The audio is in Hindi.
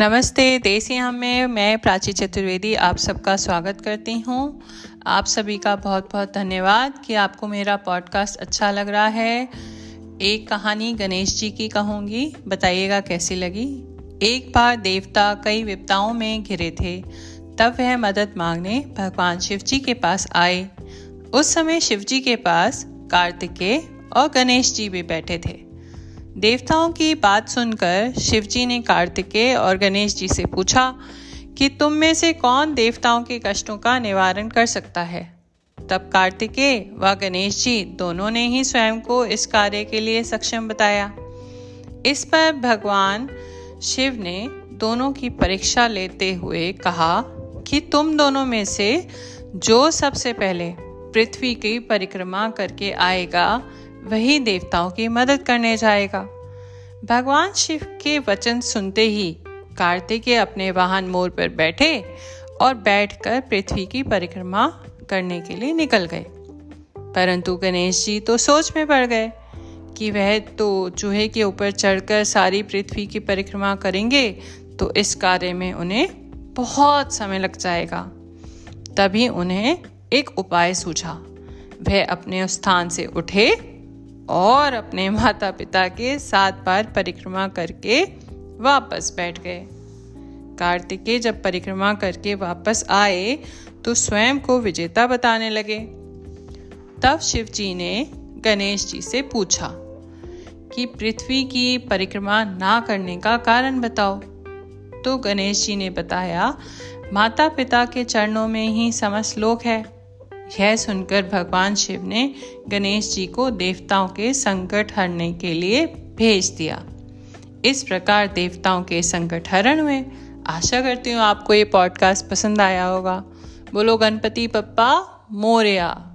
नमस्ते देसी हम में मैं प्राची चतुर्वेदी आप सबका स्वागत करती हूँ। आप सभी का बहुत बहुत धन्यवाद कि आपको मेरा पॉडकास्ट अच्छा लग रहा है। एक कहानी गणेश जी की कहूँगी, बताइएगा कैसी लगी? एक बार देवता कई विपताओं में घिरे थे। तब वह मदद मांगने भगवान शिव जी के पास आए। उस समय शिव जी के पास कार्तिकेय और गणेश जी भी बैठे थे। देवताओं की बात सुनकर शिवजी ने कार्तिकेय और गणेश जी से पूछा कि तुम में से कौन देवताओं के कष्टों का निवारण कर सकता है? तब कार्तिकेय व गणेश जी दोनों ने ही स्वयं को इस कार्य के लिए सक्षम बताया। इस पर भगवान शिव ने दोनों की परीक्षा लेते हुए कहा कि तुम दोनों में से जो सबसे पहले पृथ्वी की परिक्रमा करके आएगा वही देवताओं की मदद करने जाएगा। भगवान शिव के वचन सुनते ही कार्तिकेय अपने वाहन मोर पर बैठे और बैठकर पृथ्वी की परिक्रमा करने के लिए निकल गए। परंतु गणेश जी तो सोच में पड़ गए कि वह तो चूहे के ऊपर चढ़कर सारी पृथ्वी की परिक्रमा करेंगे तो इस कार्य में उन्हें बहुत समय लग जाएगा। तभी उन्हें एक उपाय सूझा। वह अपने स्थान से उठे और अपने माता पिता के सात बार परिक्रमा करके वापस बैठ गए। कार्तिकेय जब परिक्रमा करके वापस आए तो स्वयं को विजेता बताने लगे। तब शिव जी ने गणेश जी से पूछा कि पृथ्वी की परिक्रमा ना करने का कारण बताओ। तो गणेश जी ने बताया माता पिता के चरणों में ही समस्त लोक है। यह सुनकर भगवान शिव ने गणेश जी को देवताओं के संकट हरने के लिए भेज दिया। इस प्रकार देवताओं के संकट हरण में आशा करती हूँ आपको ये पॉडकास्ट पसंद आया होगा। बोलो गणपति पप्पा, मोरिया।